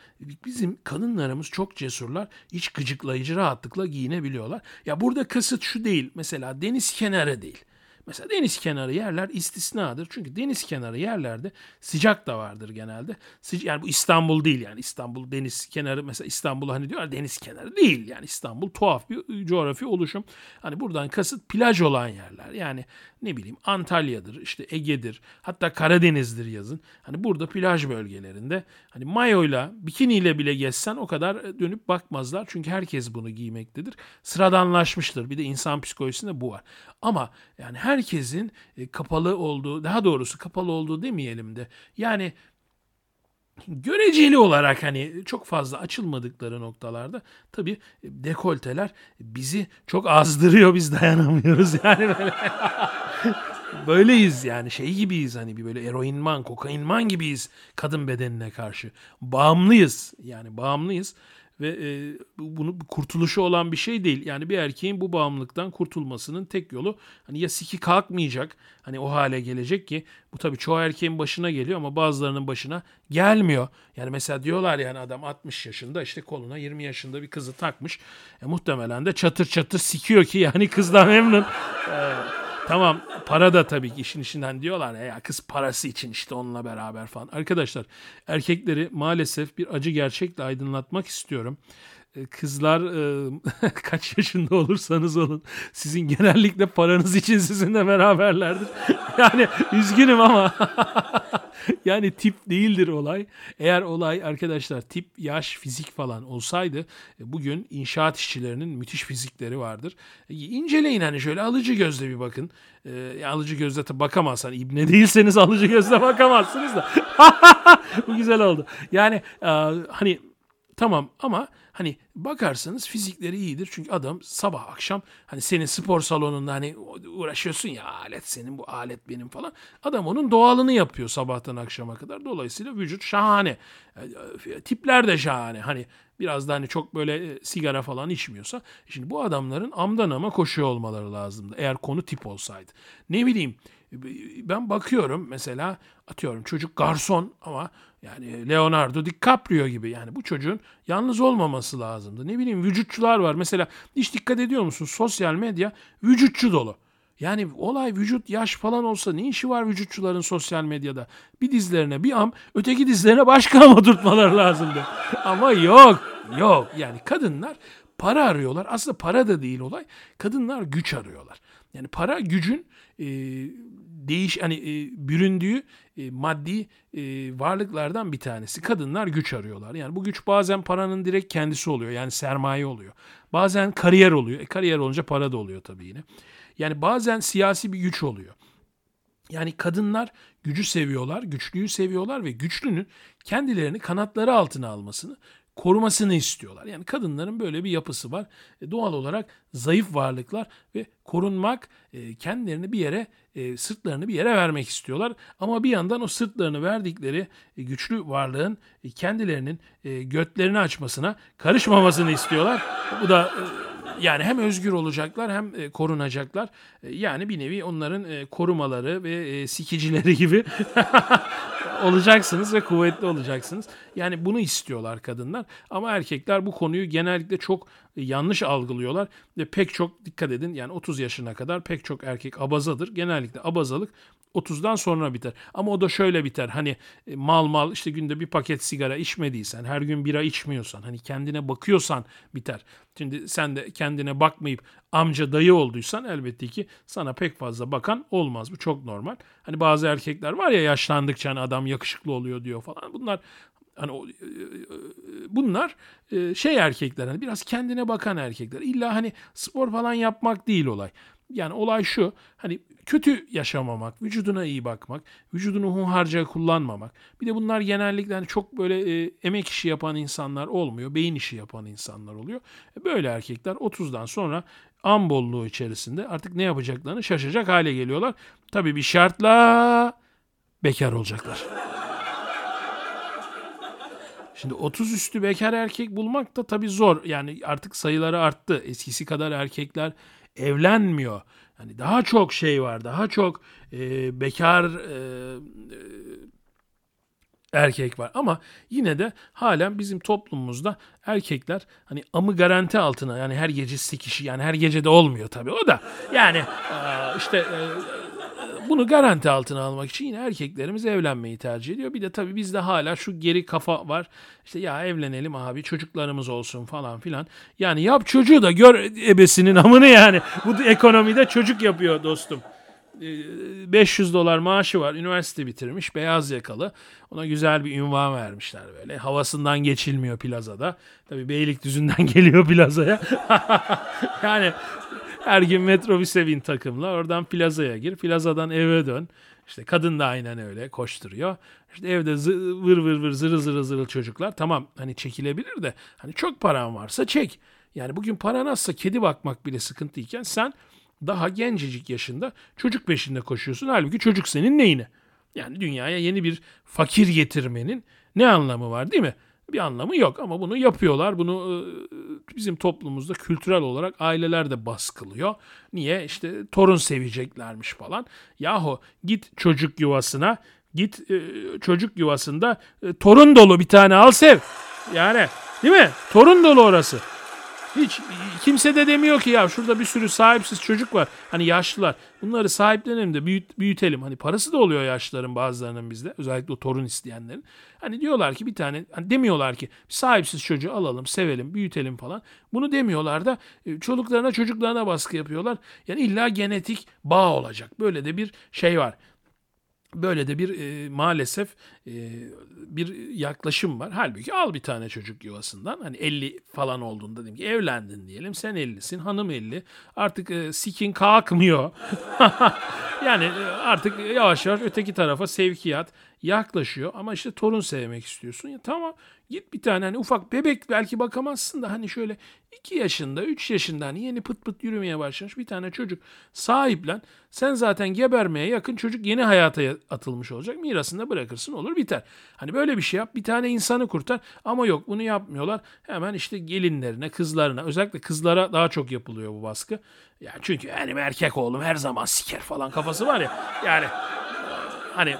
bizim kadınlarımız çok cesurlar. Hiç gıcıklayıcı rahatlıkla giyinebiliyorlar. Ya burada kasıt şu değil. Mesela deniz kenarı değil. Mesela deniz kenarı yerler istisnadır. Çünkü deniz kenarı yerlerde sıcak da vardır genelde. Yani bu İstanbul değil yani İstanbul deniz kenarı mesela İstanbul hani diyorlar deniz kenarı değil. Yani İstanbul tuhaf bir coğrafi oluşum. Hani buradan kasıt plaj olan yerler. Yani ne bileyim Antalya'dır işte Ege'dir hatta Karadeniz'dir yazın. Hani burada plaj bölgelerinde hani mayoyla bikiniyle bile gezsen o kadar dönüp bakmazlar. Çünkü herkes bunu giymektedir. Sıradanlaşmıştır. Bir de insan psikolojisinde bu var. Ama yani herkesin e, kapalı olduğu, daha doğrusu kapalı olduğu demeyelim de yani göreceli olarak hani çok fazla açılmadıkları noktalarda tabii e, dekolteler bizi çok azdırıyor biz dayanamıyoruz *laughs* yani böyle. Böyleyiz yani şey gibiyiz hani bir böyle eroinman, kokainman gibiyiz kadın bedenine karşı. Bağımlıyız yani bağımlıyız ve e, bunu kurtuluşu olan bir şey değil. Yani bir erkeğin bu bağımlılıktan kurtulmasının tek yolu hani ya siki kalkmayacak hani o hale gelecek ki bu tabii çoğu erkeğin başına geliyor ama bazılarının başına gelmiyor. Yani mesela diyorlar yani adam 60 yaşında işte koluna 20 yaşında bir kızı takmış. E, muhtemelen de çatır çatır sikiyor ki yani kızdan *laughs* memnun. E, Tamam para da tabii ki işin içinden diyorlar ya kız parası için işte onunla beraber falan. Arkadaşlar erkekleri maalesef bir acı gerçekle aydınlatmak istiyorum. E, kızlar e, *laughs* kaç yaşında olursanız olun sizin genellikle paranız için sizinle beraberlerdir. *laughs* yani üzgünüm ama *laughs* *laughs* yani tip değildir olay. Eğer olay arkadaşlar tip, yaş, fizik falan olsaydı e, bugün inşaat işçilerinin müthiş fizikleri vardır. İnceleyin hani şöyle alıcı gözle bir bakın. E, alıcı gözle bakamazsan ibne *laughs* değilseniz alıcı gözle bakamazsınız da. *laughs* Bu güzel oldu. Yani e, hani tamam ama Hani bakarsanız fizikleri iyidir. Çünkü adam sabah akşam hani senin spor salonunda hani uğraşıyorsun ya alet senin bu alet benim falan. Adam onun doğalını yapıyor sabahtan akşama kadar. Dolayısıyla vücut şahane. E, tipler de şahane. Hani biraz da hani çok böyle e, sigara falan içmiyorsa. Şimdi bu adamların amdan ama koşuyor olmaları lazımdı. Eğer konu tip olsaydı. Ne bileyim ben bakıyorum mesela atıyorum çocuk garson ama yani Leonardo DiCaprio gibi yani bu çocuğun yalnız olmaması lazımdı. Ne bileyim vücutçular var. Mesela hiç dikkat ediyor musun? Sosyal medya vücutçu dolu. Yani olay vücut yaş falan olsa ne işi var vücutçuların sosyal medyada? Bir dizlerine bir am, öteki dizlerine başka am oturtmaları lazımdı. Ama yok, yok. Yani kadınlar para arıyorlar. Aslında para da değil olay. Kadınlar güç arıyorlar. Yani para gücün e, değiş hani e, büründüğü e, maddi e, varlıklardan bir tanesi. Kadınlar güç arıyorlar. Yani bu güç bazen paranın direkt kendisi oluyor. Yani sermaye oluyor. Bazen kariyer oluyor. E, kariyer olunca para da oluyor tabii yine. Yani bazen siyasi bir güç oluyor. Yani kadınlar gücü seviyorlar, güçlüyü seviyorlar ve güçlünün kendilerini kanatları altına almasını, korumasını istiyorlar. Yani kadınların böyle bir yapısı var. E, doğal olarak zayıf varlıklar ve korunmak, e, kendilerini bir yere, e, sırtlarını bir yere vermek istiyorlar. Ama bir yandan o sırtlarını verdikleri e, güçlü varlığın e, kendilerinin e, götlerini açmasına karışmamasını istiyorlar. Bu da e, yani hem özgür olacaklar hem e, korunacaklar. E, yani bir nevi onların e, korumaları ve e, sikicileri gibi *laughs* olacaksınız ve kuvvetli olacaksınız. Yani bunu istiyorlar kadınlar ama erkekler bu konuyu genellikle çok yanlış algılıyorlar ve pek çok dikkat edin yani 30 yaşına kadar pek çok erkek abazadır. Genellikle abazalık 30'dan sonra biter. Ama o da şöyle biter. Hani e, mal mal işte günde bir paket sigara içmediysen, her gün bira içmiyorsan, hani kendine bakıyorsan biter. Şimdi sen de kendine bakmayıp amca dayı olduysan elbette ki sana pek fazla bakan olmaz. Bu çok normal. Hani bazı erkekler var ya yaşlandıkça hani adam yakışıklı oluyor diyor falan. Bunlar hani o, e, e, bunlar şey erkekler hani biraz kendine bakan erkekler. İlla hani spor falan yapmak değil olay. Yani olay şu hani kötü yaşamamak, vücuduna iyi bakmak, vücudunu hunharca kullanmamak. Bir de bunlar genellikle hani çok böyle e, emek işi yapan insanlar olmuyor, beyin işi yapan insanlar oluyor. E, böyle erkekler 30'dan sonra an bolluğu içerisinde artık ne yapacaklarını şaşacak hale geliyorlar. Tabii bir şartla bekar olacaklar. Şimdi 30 üstü bekar erkek bulmak da tabii zor. Yani artık sayıları arttı. Eskisi kadar erkekler evlenmiyor. Yani daha çok şey var, daha çok e, bekar e, e, erkek var. Ama yine de halen bizim toplumumuzda erkekler hani amı garanti altına yani her gece kişi yani her gece de olmuyor tabii o da. Yani e, işte e, bunu garanti altına almak için yine erkeklerimiz evlenmeyi tercih ediyor. Bir de tabii bizde hala şu geri kafa var. İşte ya evlenelim abi çocuklarımız olsun falan filan. Yani yap çocuğu da gör ebesinin amını yani. Bu ekonomide çocuk yapıyor dostum. 500 ee, dolar maaşı var. Üniversite bitirmiş. Beyaz yakalı. Ona güzel bir ünvan vermişler böyle. Havasından geçilmiyor plazada. Tabii Beylikdüzü'nden *laughs* geliyor plazaya. *laughs* yani her gün metrobüse bin takımla. Oradan plazaya gir. Plazadan eve dön. İşte kadın da aynen öyle koşturuyor. İşte evde zı- vır vır vır zırı zırı zırı çocuklar. Tamam hani çekilebilir de hani çok paran varsa çek. Yani bugün paran azsa kedi bakmak bile sıkıntıyken sen daha gencecik yaşında çocuk peşinde koşuyorsun. Halbuki çocuk senin neyine? Yani dünyaya yeni bir fakir getirmenin ne anlamı var değil mi? Bir anlamı yok ama bunu yapıyorlar. Bunu e, bizim toplumumuzda kültürel olarak aileler de baskılıyor. Niye? İşte torun seveceklermiş falan. Yahu git çocuk yuvasına, git e, çocuk yuvasında e, torun dolu bir tane al sev. Yani değil mi? Torun dolu orası. Hiç kimse de demiyor ki ya şurada bir sürü sahipsiz çocuk var. Hani yaşlılar. Bunları sahiplenelim de büyüt, büyütelim. Hani parası da oluyor yaşlıların bazılarının bizde. Özellikle o torun isteyenlerin. Hani diyorlar ki bir tane hani demiyorlar ki sahipsiz çocuğu alalım, sevelim, büyütelim falan. Bunu demiyorlar da e, çocuklarına çocuklarına baskı yapıyorlar. Yani illa genetik bağ olacak. Böyle de bir şey var. Böyle de bir e, maalesef e, bir yaklaşım var. Halbuki al bir tane çocuk yuvasından. Hani 50 falan olduğunda dedim ki evlendin diyelim. Sen 50'sin, hanım 50. Artık e, sikin kalkmıyor. *laughs* yani e, artık yavaş yavaş öteki tarafa sevkiyat yaklaşıyor. Ama işte torun sevmek istiyorsun. Ya tamam Git bir tane hani ufak bebek belki bakamazsın da hani şöyle 2 yaşında 3 yaşında hani yeni pıt pıt yürümeye başlamış bir tane çocuk sahiplen. Sen zaten gebermeye yakın çocuk yeni hayata atılmış olacak. Mirasını bırakırsın olur biter. Hani böyle bir şey yap bir tane insanı kurtar ama yok bunu yapmıyorlar. Hemen işte gelinlerine kızlarına özellikle kızlara daha çok yapılıyor bu baskı. Yani çünkü benim erkek oğlum her zaman siker falan kafası var ya. Yani hani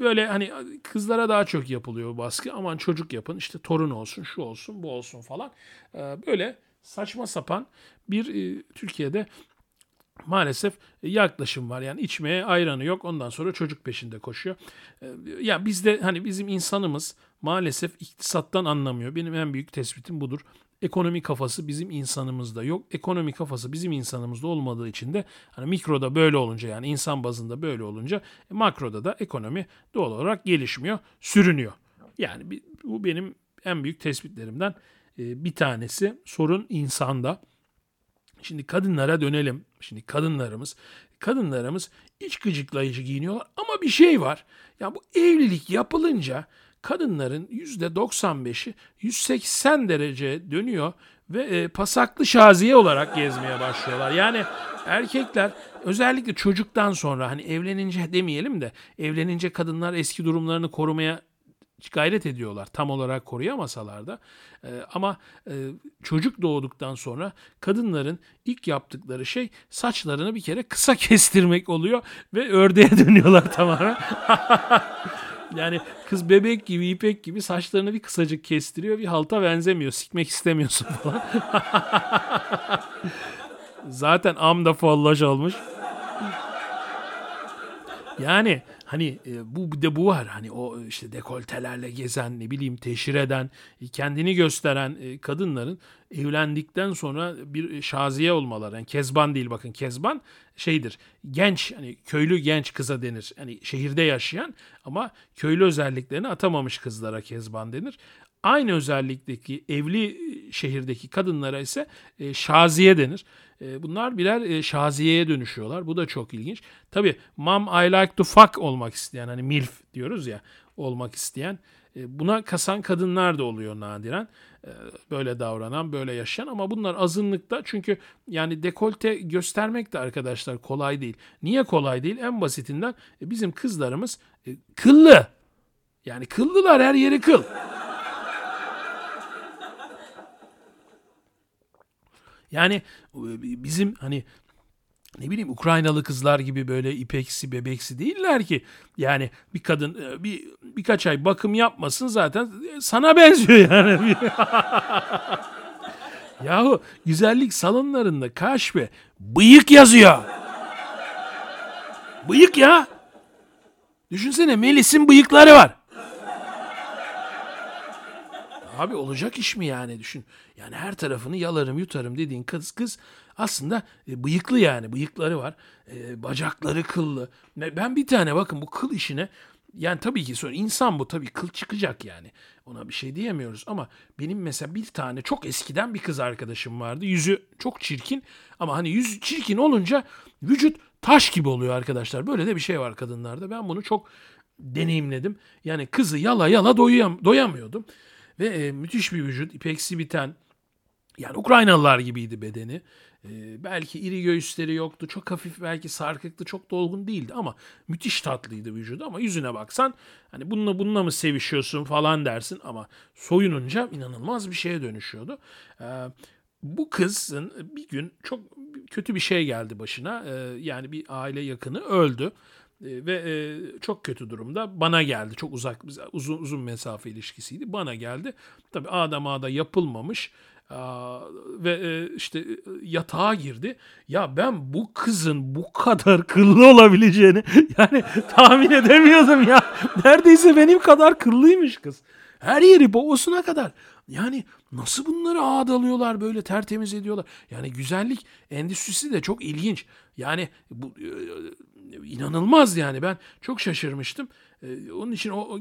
böyle hani kızlara daha çok yapılıyor baskı. Aman çocuk yapın işte torun olsun şu olsun bu olsun falan. Ee, böyle saçma sapan bir e, Türkiye'de maalesef yaklaşım var. Yani içmeye ayranı yok. Ondan sonra çocuk peşinde koşuyor. Ee, ya bizde hani bizim insanımız maalesef iktisattan anlamıyor. Benim en büyük tespitim budur ekonomi kafası bizim insanımızda yok. Ekonomi kafası bizim insanımızda olmadığı için de hani mikroda böyle olunca yani insan bazında böyle olunca e, makroda da ekonomi doğal olarak gelişmiyor, sürünüyor. Yani bu benim en büyük tespitlerimden e, bir tanesi. Sorun insanda. Şimdi kadınlara dönelim. Şimdi kadınlarımız, kadınlarımız iç gıcıklayıcı giyiniyorlar ama bir şey var. Ya bu evlilik yapılınca kadınların %95'i 180 derece dönüyor ve e, pasaklı şaziye olarak gezmeye başlıyorlar. Yani erkekler özellikle çocuktan sonra hani evlenince demeyelim de evlenince kadınlar eski durumlarını korumaya gayret ediyorlar tam olarak koruyamasalar da ee, ama e, çocuk doğduktan sonra kadınların ilk yaptıkları şey saçlarını bir kere kısa *laughs* kestirmek oluyor ve ördeğe dönüyorlar tamamen. *laughs* Yani kız bebek gibi, ipek gibi saçlarını bir kısacık kestiriyor. Bir halta benzemiyor. Sikmek istemiyorsun falan. *laughs* Zaten am da follaj olmuş. Yani hani e, bu de bu var. Hani o işte dekoltelerle gezen ne bileyim teşhir eden e, kendini gösteren e, kadınların evlendikten sonra bir şaziye olmaları. Yani kezban değil bakın kezban şeydir. Genç hani köylü genç kıza denir. Hani şehirde yaşayan ama köylü özelliklerini atamamış kızlara kezban denir. Aynı özellikteki evli şehirdeki kadınlara ise e, şaziye denir. E, bunlar birer e, şaziyeye dönüşüyorlar. Bu da çok ilginç. Tabi mom I like to fuck olmak isteyen hani milf diyoruz ya olmak isteyen e, buna kasan kadınlar da oluyor nadiren. E, böyle davranan, böyle yaşayan ama bunlar azınlıkta çünkü yani dekolte göstermek de arkadaşlar kolay değil. Niye kolay değil? En basitinden e, bizim kızlarımız e, kıllı. Yani kıllılar her yeri kıl. Yani e, bizim hani ne bileyim Ukraynalı kızlar gibi böyle ipeksi bebeksi değiller ki. Yani bir kadın e, bir birkaç ay bakım yapmasın zaten sana benziyor yani. *laughs* Yahu güzellik salonlarında kaşfe bıyık yazıyor. Bıyık ya. Düşünsene Melis'in bıyıkları var. Abi olacak iş mi yani düşün. Yani her tarafını yalarım yutarım dediğin kız kız aslında e, bıyıklı yani bıyıkları var. E, bacakları kıllı. Ben bir tane bakın bu kıl işine yani tabii ki sonra insan bu tabii kıl çıkacak yani. Ona bir şey diyemiyoruz ama benim mesela bir tane çok eskiden bir kız arkadaşım vardı. Yüzü çok çirkin ama hani yüz çirkin olunca vücut taş gibi oluyor arkadaşlar. Böyle de bir şey var kadınlarda. Ben bunu çok deneyimledim. Yani kızı yala yala doyam, doyamıyordum. Ve e, müthiş bir vücut, ipeksi biten. Yani Ukraynalılar gibiydi bedeni. E, belki iri göğüsleri yoktu. Çok hafif belki sarkıklı, çok dolgun değildi ama müthiş tatlıydı vücudu. Ama yüzüne baksan hani bununla bununla mı sevişiyorsun falan dersin ama soyununca inanılmaz bir şeye dönüşüyordu. E, bu kızın bir gün çok kötü bir şey geldi başına. E, yani bir aile yakını öldü. Ee, ve e, çok kötü durumda bana geldi. Çok uzak uzun uzun mesafe ilişkisiydi. Bana geldi. Tabii Adem Ağa'da yapılmamış ve e, işte e, yatağa girdi. Ya ben bu kızın bu kadar kıllı olabileceğini *laughs* yani tahmin edemiyordum ya. Neredeyse benim kadar kıllıymış kız. Her yeri boğusuna kadar. Yani nasıl bunları ağdalıyorlar böyle tertemiz ediyorlar. Yani güzellik endüstrisi de çok ilginç. Yani bu inanılmaz yani ben çok şaşırmıştım. E, onun için o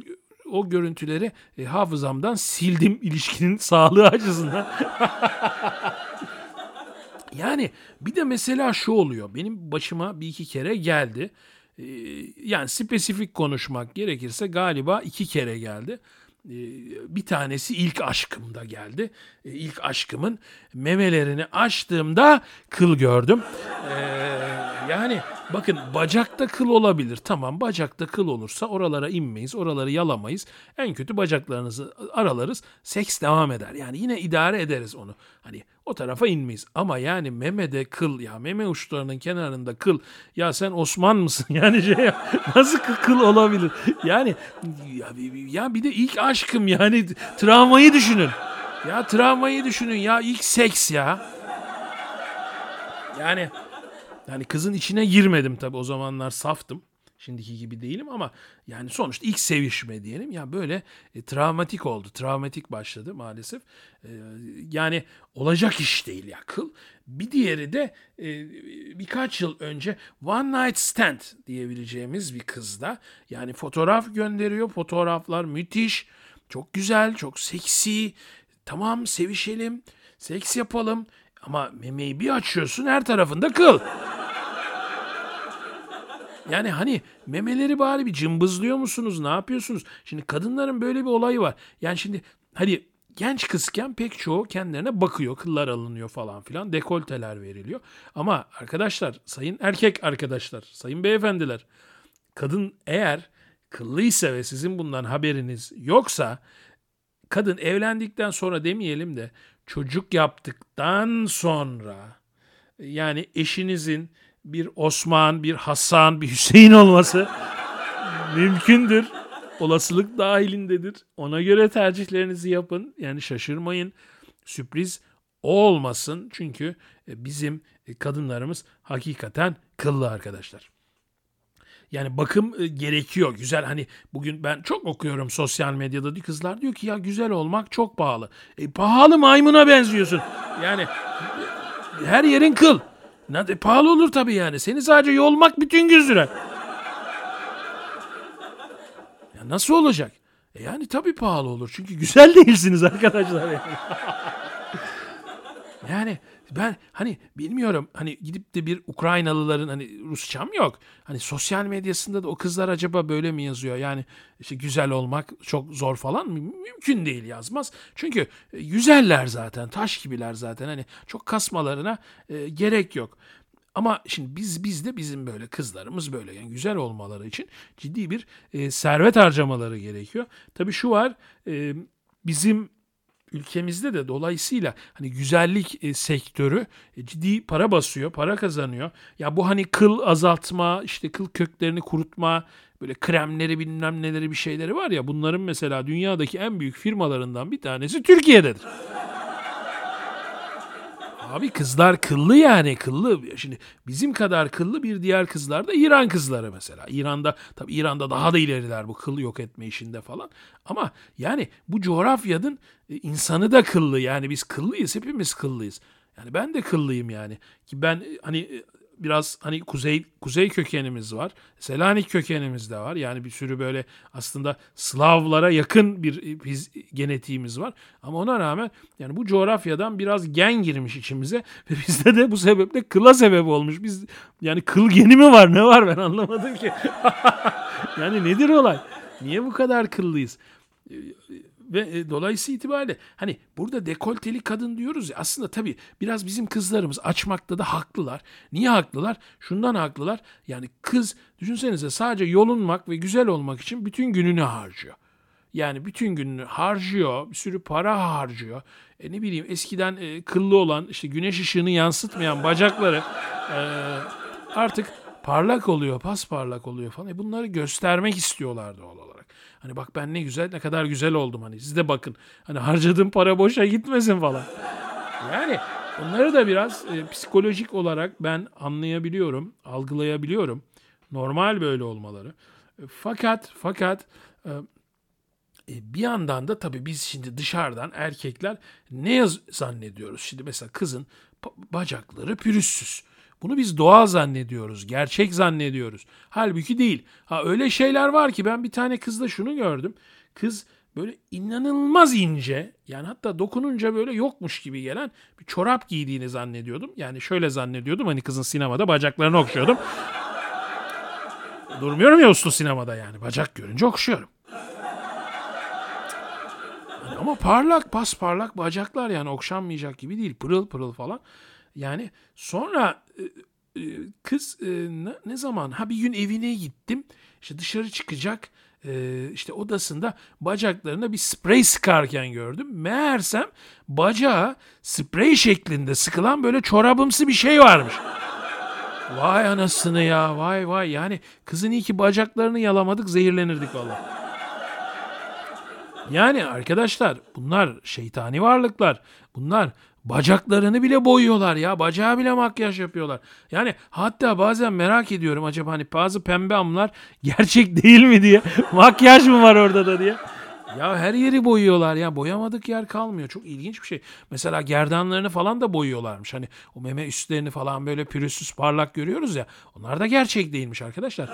o görüntüleri e, hafızamdan sildim *laughs* ilişkinin sağlığı açısından. *laughs* yani bir de mesela şu oluyor. Benim başıma bir iki kere geldi. E, yani spesifik konuşmak gerekirse galiba iki kere geldi. Ee, bir tanesi ilk aşkımda geldi. Ee, ilk aşkımın memelerini açtığımda kıl gördüm. Ee, yani bakın bacakta kıl olabilir. Tamam bacakta kıl olursa oralara inmeyiz, oraları yalamayız. En kötü bacaklarınızı aralarız. Seks devam eder. Yani yine idare ederiz onu. Hani o tarafa inmeyiz. Ama yani memede kıl ya meme uçlarının kenarında kıl. Ya sen Osman mısın? *laughs* Yani şey nasıl kıl olabilir? Yani ya, ya bir de ilk aşkım yani travmayı düşünün. Ya travmayı düşünün ya ilk seks ya. Yani yani kızın içine girmedim tabii o zamanlar saftım. Şimdiki gibi değilim ama yani sonuçta ilk sevişme diyelim. Ya böyle e, travmatik oldu. Travmatik başladı maalesef. E, yani olacak iş değil ya kıl. Bir diğeri de e, birkaç yıl önce One Night Stand diyebileceğimiz bir kızda. Yani fotoğraf gönderiyor. Fotoğraflar müthiş. Çok güzel, çok seksi. Tamam sevişelim, seks yapalım. Ama memeyi bir açıyorsun her tarafında kıl. Yani hani memeleri bari bir cımbızlıyor musunuz? Ne yapıyorsunuz? Şimdi kadınların böyle bir olayı var. Yani şimdi hadi genç kızken pek çoğu kendilerine bakıyor. Kıllar alınıyor falan filan. Dekolteler veriliyor. Ama arkadaşlar, sayın erkek arkadaşlar, sayın beyefendiler. Kadın eğer kıllıysa ve sizin bundan haberiniz yoksa kadın evlendikten sonra demeyelim de çocuk yaptıktan sonra yani eşinizin bir Osman, bir Hasan, bir Hüseyin olması mümkündür. Olasılık dahilindedir. Ona göre tercihlerinizi yapın. Yani şaşırmayın. Sürpriz olmasın. Çünkü e, bizim e, kadınlarımız hakikaten kıllı arkadaşlar. Yani bakım e, gerekiyor. Güzel hani bugün ben çok okuyorum sosyal medyada kızlar diyor ki ya güzel olmak çok pahalı. E, pahalı maymuna benziyorsun. Yani her yerin kıl. Ne, e, pahalı olur tabii yani. Seni sadece yolmak bütün gün sürer. Ya nasıl olacak? E yani tabii pahalı olur. Çünkü güzel *laughs* değilsiniz arkadaşlar. Yani. yani ben hani bilmiyorum hani gidip de bir Ukraynalıların hani Rusçam yok. Hani sosyal medyasında da o kızlar acaba böyle mi yazıyor? Yani işte güzel olmak çok zor falan mı? Mümkün değil yazmaz. Çünkü e, güzeller zaten taş gibiler zaten hani çok kasmalarına e, gerek yok. Ama şimdi biz biz de bizim böyle kızlarımız böyle yani güzel olmaları için ciddi bir e, servet harcamaları gerekiyor. Tabii şu var e, bizim ülkemizde de dolayısıyla hani güzellik e, sektörü e, ciddi para basıyor, para kazanıyor. Ya bu hani kıl azaltma, işte kıl köklerini kurutma, böyle kremleri bilmem neleri bir şeyleri var ya bunların mesela dünyadaki en büyük firmalarından bir tanesi Türkiye'dedir. Abi kızlar kıllı yani kıllı. Şimdi bizim kadar kıllı bir diğer kızlar da İran kızları mesela. İran'da tabi İran'da daha da ileriler bu kıl yok etme işinde falan. Ama yani bu coğrafyanın e, insanı da kıllı. Yani biz kıllıyız hepimiz kıllıyız. Yani ben de kıllıyım yani. Ki ben e, hani e, biraz hani kuzey kuzey kökenimiz var. Selanik kökenimiz de var. Yani bir sürü böyle aslında Slavlara yakın bir biz genetiğimiz var. Ama ona rağmen yani bu coğrafyadan biraz gen girmiş içimize ve *laughs* bizde de bu sebeple kıla sebep olmuş. Biz yani kıl geni mi var ne var ben anlamadım ki. *laughs* yani nedir olay? Niye bu kadar kıllıyız? Ve e, dolayısıyla itibariyle hani burada dekolteli kadın diyoruz ya aslında tabii biraz bizim kızlarımız açmakta da haklılar. Niye haklılar? Şundan haklılar. Yani kız düşünsenize sadece yolunmak ve güzel olmak için bütün gününü harcıyor. Yani bütün gününü harcıyor, bir sürü para harcıyor. E ne bileyim eskiden e, kıllı olan, işte güneş ışığını yansıtmayan bacakları e, artık parlak oluyor, pas parlak oluyor falan. E bunları göstermek istiyorlar doğal olarak. Hani bak ben ne güzel ne kadar güzel oldum hani siz de bakın. Hani harcadığım para boşa gitmesin falan. Yani bunları da biraz e, psikolojik olarak ben anlayabiliyorum, algılayabiliyorum. Normal böyle olmaları. E, fakat fakat e, bir yandan da tabii biz şimdi dışarıdan erkekler ne zannediyoruz? Şimdi mesela kızın bacakları pürüzsüz. Bunu biz doğal zannediyoruz, gerçek zannediyoruz. Halbuki değil. Ha öyle şeyler var ki ben bir tane kızda şunu gördüm. Kız böyle inanılmaz ince yani hatta dokununca böyle yokmuş gibi gelen bir çorap giydiğini zannediyordum. Yani şöyle zannediyordum hani kızın sinemada bacaklarını okşuyordum. Durmuyorum ya uslu sinemada yani bacak görünce okşuyorum. Ama parlak pas parlak bacaklar yani okşanmayacak gibi değil pırıl pırıl falan. Yani sonra e, e, kız e, ne, zaman ha bir gün evine gittim işte dışarı çıkacak işte odasında bacaklarına bir sprey sıkarken gördüm. Meğersem bacağı sprey şeklinde sıkılan böyle çorabımsı bir şey varmış. Vay anasını ya vay vay yani kızın iyi ki bacaklarını yalamadık zehirlenirdik valla. Yani arkadaşlar bunlar şeytani varlıklar. Bunlar Bacaklarını bile boyuyorlar ya. Bacağı bile makyaj yapıyorlar. Yani hatta bazen merak ediyorum acaba hani bazı pembe amlar gerçek değil mi diye. *laughs* makyaj mı var orada da diye. Ya her yeri boyuyorlar ya. Boyamadık yer kalmıyor. Çok ilginç bir şey. Mesela gerdanlarını falan da boyuyorlarmış. Hani o meme üstlerini falan böyle pürüzsüz parlak görüyoruz ya. Onlar da gerçek değilmiş arkadaşlar.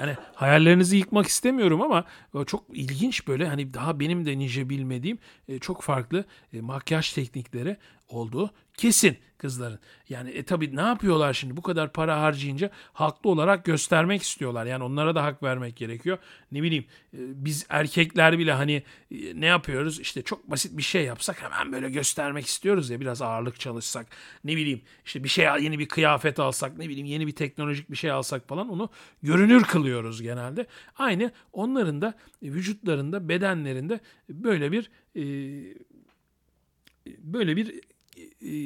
Yani hayallerinizi yıkmak istemiyorum ama e, çok ilginç böyle hani daha benim de nice bilmediğim e, çok farklı e, makyaj teknikleri olduğu kesin kızların. Yani e tabi ne yapıyorlar şimdi bu kadar para harcayınca haklı olarak göstermek istiyorlar. Yani onlara da hak vermek gerekiyor. Ne bileyim e, biz erkekler bile hani e, ne yapıyoruz işte çok basit bir şey yapsak hemen böyle göstermek istiyoruz ya biraz ağırlık çalışsak. Ne bileyim işte bir şey yeni bir kıyafet alsak ne bileyim yeni bir teknolojik bir şey alsak falan onu görünür kılıyoruz genelde. Aynı onların da vücutlarında bedenlerinde böyle bir e, böyle bir e,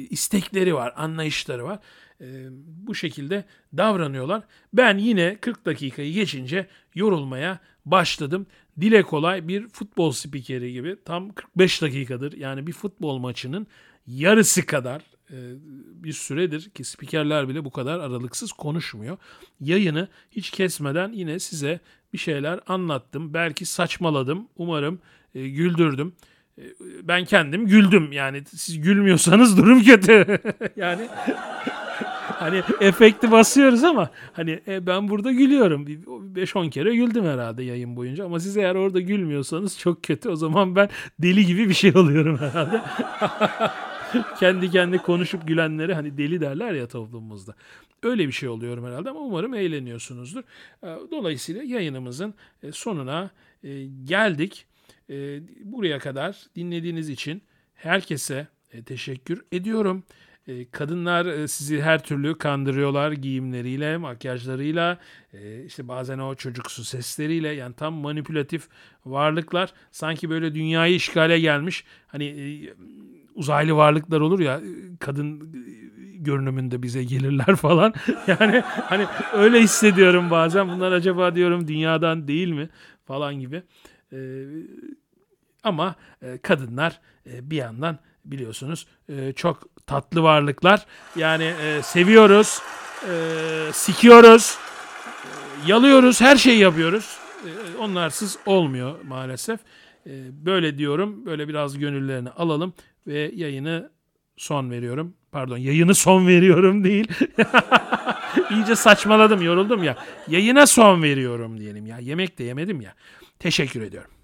istekleri var, anlayışları var. E, bu şekilde davranıyorlar. Ben yine 40 dakikayı geçince yorulmaya başladım. Dile kolay bir futbol spikeri gibi tam 45 dakikadır yani bir futbol maçının yarısı kadar e, bir süredir ki spikerler bile bu kadar aralıksız konuşmuyor. Yayını hiç kesmeden yine size bir şeyler anlattım. Belki saçmaladım. Umarım e, güldürdüm. E, ben kendim güldüm. Yani siz gülmüyorsanız *laughs* durum kötü. yani *laughs* hani efekti basıyoruz ama hani e, ben burada gülüyorum. 5-10 kere güldüm herhalde yayın boyunca ama siz eğer orada gülmüyorsanız çok kötü. O zaman ben deli gibi bir şey oluyorum herhalde. *laughs* kendi kendi konuşup gülenleri hani deli derler ya toplumumuzda. Öyle bir şey oluyorum herhalde ama umarım eğleniyorsunuzdur. E, dolayısıyla yayınımızın e, sonuna e. Buraya kadar dinlediğiniz için herkese teşekkür ediyorum. Kadınlar sizi her türlü kandırıyorlar giyimleriyle, makyajlarıyla, işte bazen o çocuksu sesleriyle yani tam manipülatif varlıklar. Sanki böyle dünyayı işgale gelmiş. Hani uzaylı varlıklar olur ya kadın görünümünde bize gelirler *laughs* falan. Yani hani öyle hissediyorum bazen. Bunlar acaba diyorum dünyadan değil mi falan gibi. Ee, ama e, kadınlar e, bir yandan biliyorsunuz e, çok tatlı varlıklar. Yani seviyoruz, sikiyoruz, yalıyoruz, her şeyi yapıyoruz. Onlarsız olmuyor maalesef. Böyle diyorum, böyle biraz gönüllerini alalım ve yayını son veriyorum. Pardon yayını son veriyorum değil. *laughs* İyice saçmaladım yoruldum ya. Yayına son veriyorum diyelim ya. Yemek de yemedim ya. Teşekkür ediyorum.